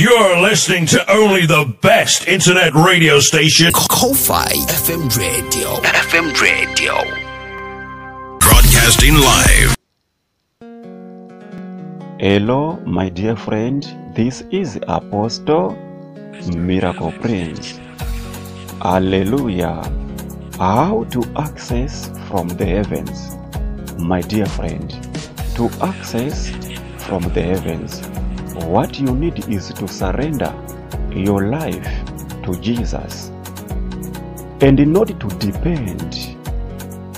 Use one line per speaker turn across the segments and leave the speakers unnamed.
You're listening to only the best internet radio station.
Cofai FM Radio. FM Radio.
Broadcasting live.
Hello, my dear friend. This is Apostle Miracle Prince. Hallelujah. How to access from the heavens. My dear friend, to access from the heavens, what you need is to surrender your life to Jesus and not to depend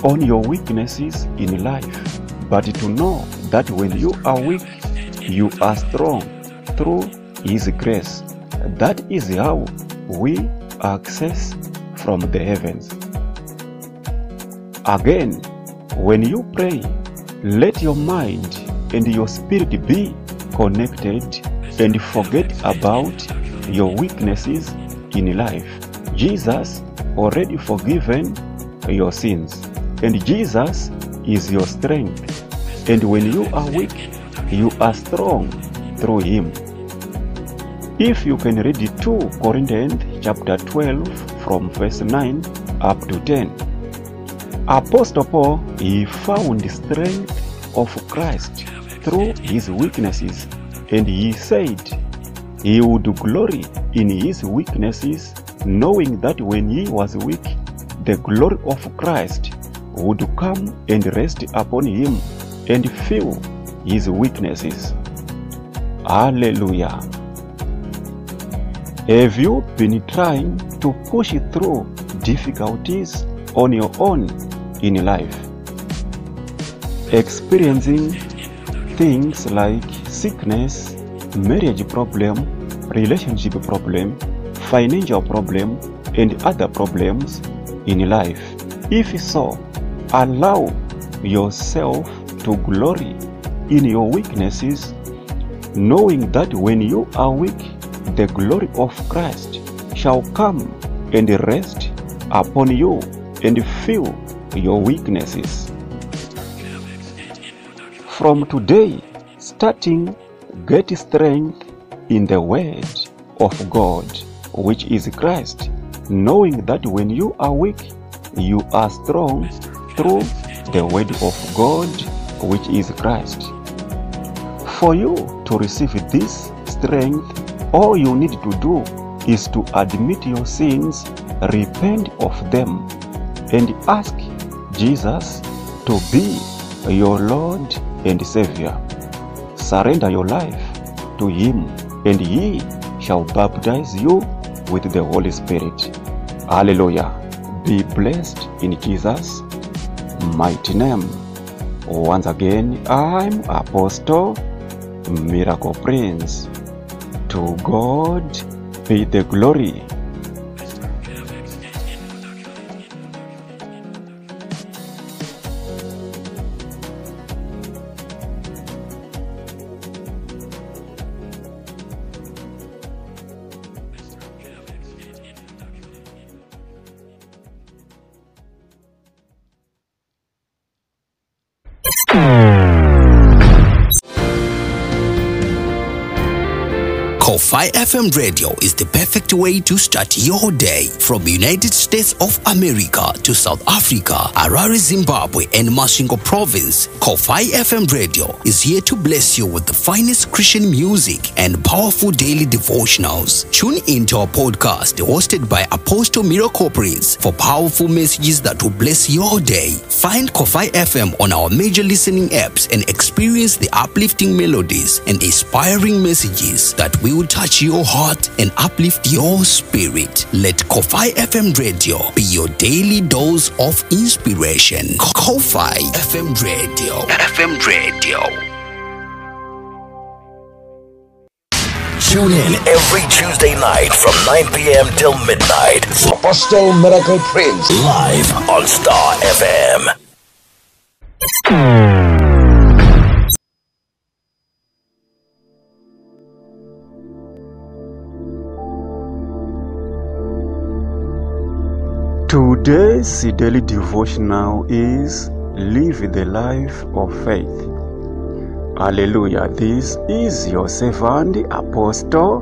on your weaknesses in life, but to know that when you are weak, you are strong through His grace. That is how we access from the heavens. Again, when you pray, let your mind and your spirit be connected and forget about your weaknesses in life. Jesus already forgiven your sins, and Jesus is your strength. And when you are weak, you are strong through him. If you can read 2 Corinthians chapter 12 from verse 9 up to 10. Apostle Paul he found strength of Christ through his weaknesses and he said he would glory in his weaknesses knowing that when he was weak the glory of Christ would come and rest upon him and fill his weaknesses. Hallelujah. Have you been trying to push through difficulties on your own in life? Experiencing things like sickness, marriage problem, relationship problem, financial problem, and other problems in life. If so, allow yourself to glory in your weaknesses, knowing that when you are weak, the glory of Christ shall come and rest upon you and fill your weaknesses. From today, starting, get strength in the Word of God, which is Christ, knowing that when you are weak, you are strong through the Word of God, which is Christ. For you to receive this strength, all you need to do is to admit your sins, repent of them, and ask Jesus to be your Lord and Savior. Surrender your life to Him, and He shall baptize you with the Holy Spirit. Hallelujah. Be blessed in Jesus' mighty name. Once again, I'm Apostle Miracle Prince. To God be the glory.
Cofai FM Radio is the perfect way to start your day from United States of America to South Africa, Harare, Zimbabwe, and Masvingo Province. Cofai FM Radio is here to bless you with the finest Christian music and powerful daily devotionals. Tune into our podcast hosted by Apostle Miracle Prince for powerful messages that will bless your day. Find Cofai FM on our major listening apps and experience the uplifting melodies and inspiring messages that we will touch your heart and uplift your spirit. Let Cofai FM Radio be your daily dose of inspiration. Cofai FM Radio. FM Radio.
Tune in every Tuesday night from 9 p.m. till midnight. Apostle Miracle Prince live on Star FM.
Today's daily devotional is Live the Life of Faith. Hallelujah. This is your servant, Apostle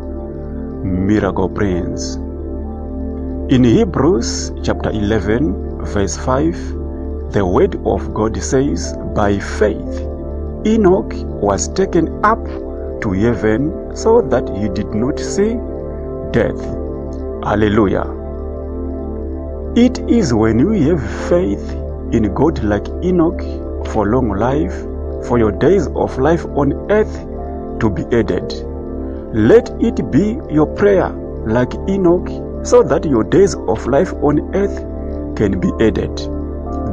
Miracle Prince. In Hebrews chapter 11, verse 5, the word of God says, By faith, Enoch was taken up to heaven so that he did not see death. Hallelujah. It is when we have faith in God like Enoch for long life, for your days of life on earth to be added. Let it be your prayer like Enoch so that your days of life on earth can be added.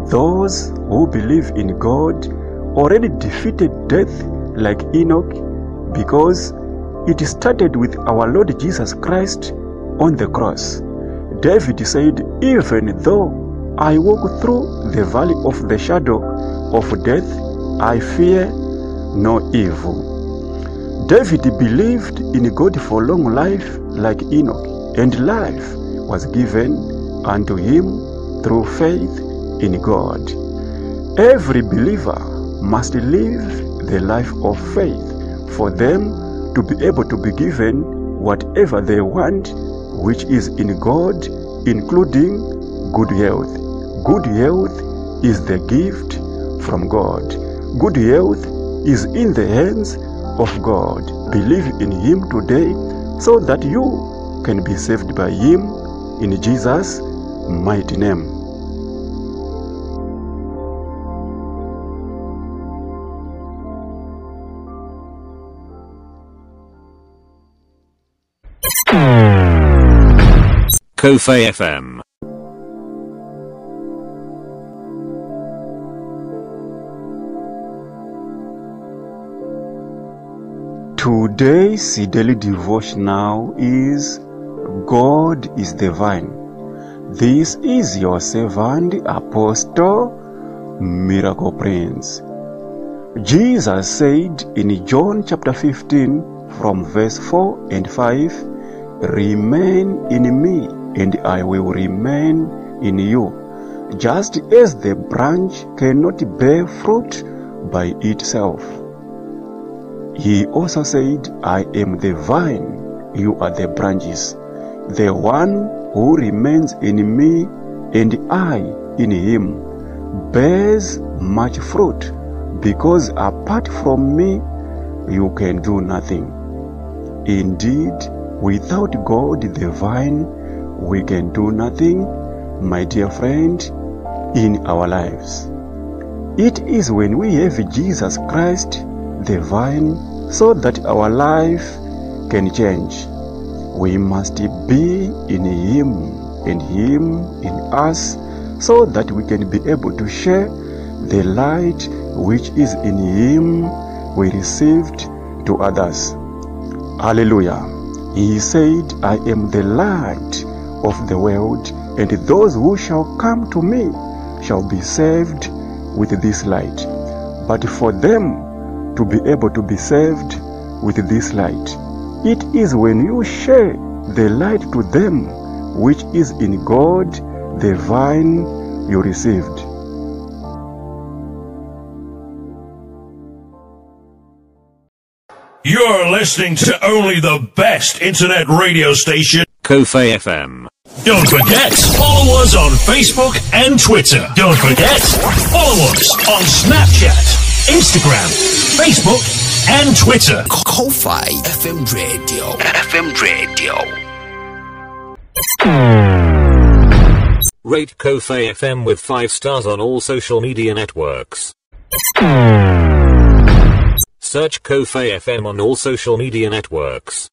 Those who believe in God already defeated death like Enoch because it started with our Lord Jesus Christ on the cross. David said, Even though I walk through the valley of the shadow of death, I fear no evil. David believed in God for long life like Enoch, and life was given unto him through faith in God. Every believer must live the life of faith for them to be able to be given whatever they want, which is in God, including good health. Good health is the gift from God. Good health is in the hands of God. Believe in Him today so that you can be saved by Him in Jesus' mighty name.
Kofe FM.
Today's daily devotional is God is the vine. This is your servant, Apostle Miracle Prince. Jesus said in John chapter 15, from verse 4 and 5, Remain in me, and I will remain in you. Just as the branch cannot bear fruit by itself. He also said, I am the vine, you are the branches. The one who remains in me and I in him bears much fruit, because apart from me you can do nothing. Indeed, without God the vine, we can do nothing, my dear friend, in our lives. It is when we have Jesus Christ, the vine, so that our life can change. We must be in Him and Him in us so that we can be able to share the light which is in Him we received to others. Hallelujah. He said, I am the light of the world, and those who shall come to me shall be saved with this light. But for them to be able to be saved with this light, it is when you share the light to them which is in God, the vine you received.
You're listening to only the best internet radio station.
Cofai FM.
Don't forget, follow us on Facebook and Twitter. Don't forget, follow us on Snapchat, Instagram, Facebook, and Twitter.
Cofai FM Radio. FM Radio.
Rate Cofai FM with 5 stars on all social media networks. Search Cofai FM on all social media networks.